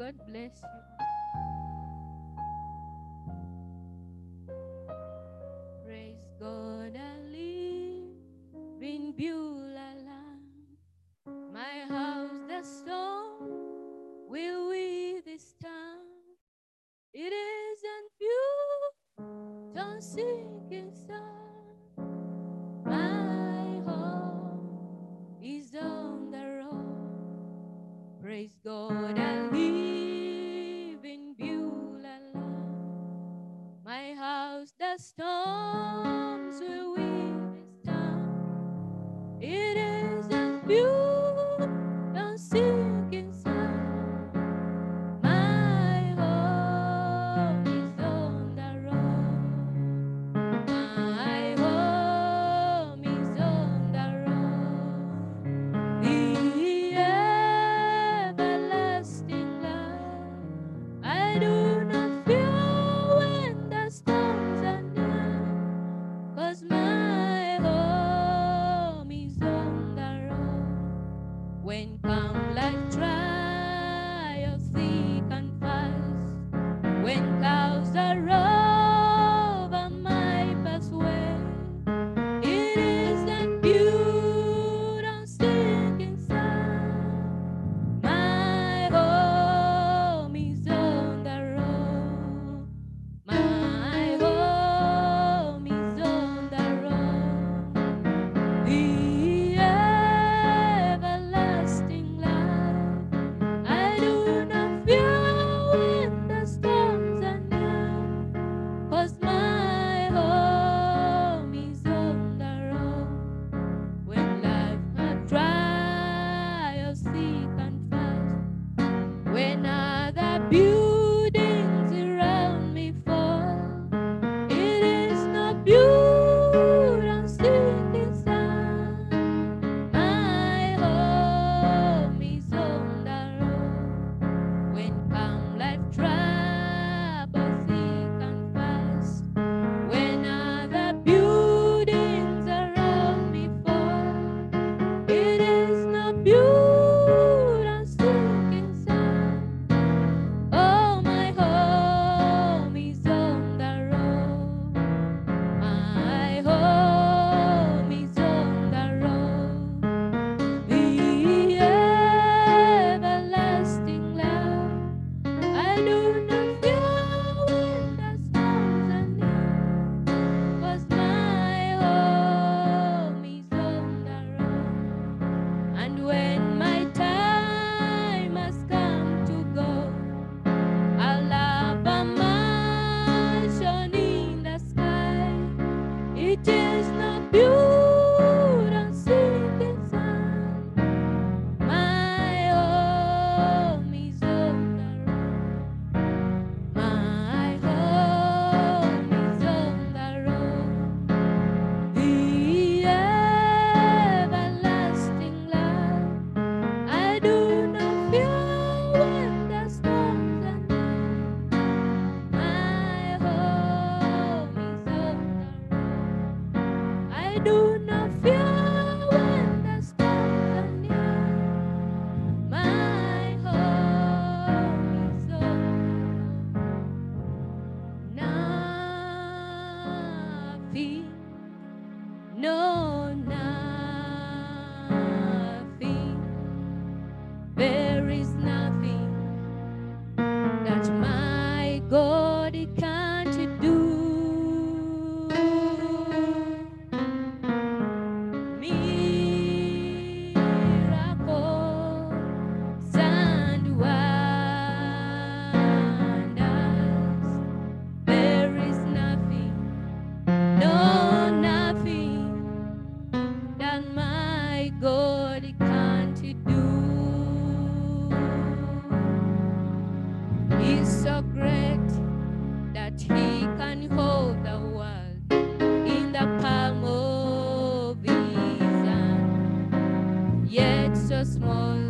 God bless you. Praise God, I live in Beulah land. My house, the stone, will we this time? It isn't you, don't seek inside. loves the road. Try. can't do? Miracles and wonders. There is nothing, no nothing that my God can't do. He's so great. just one.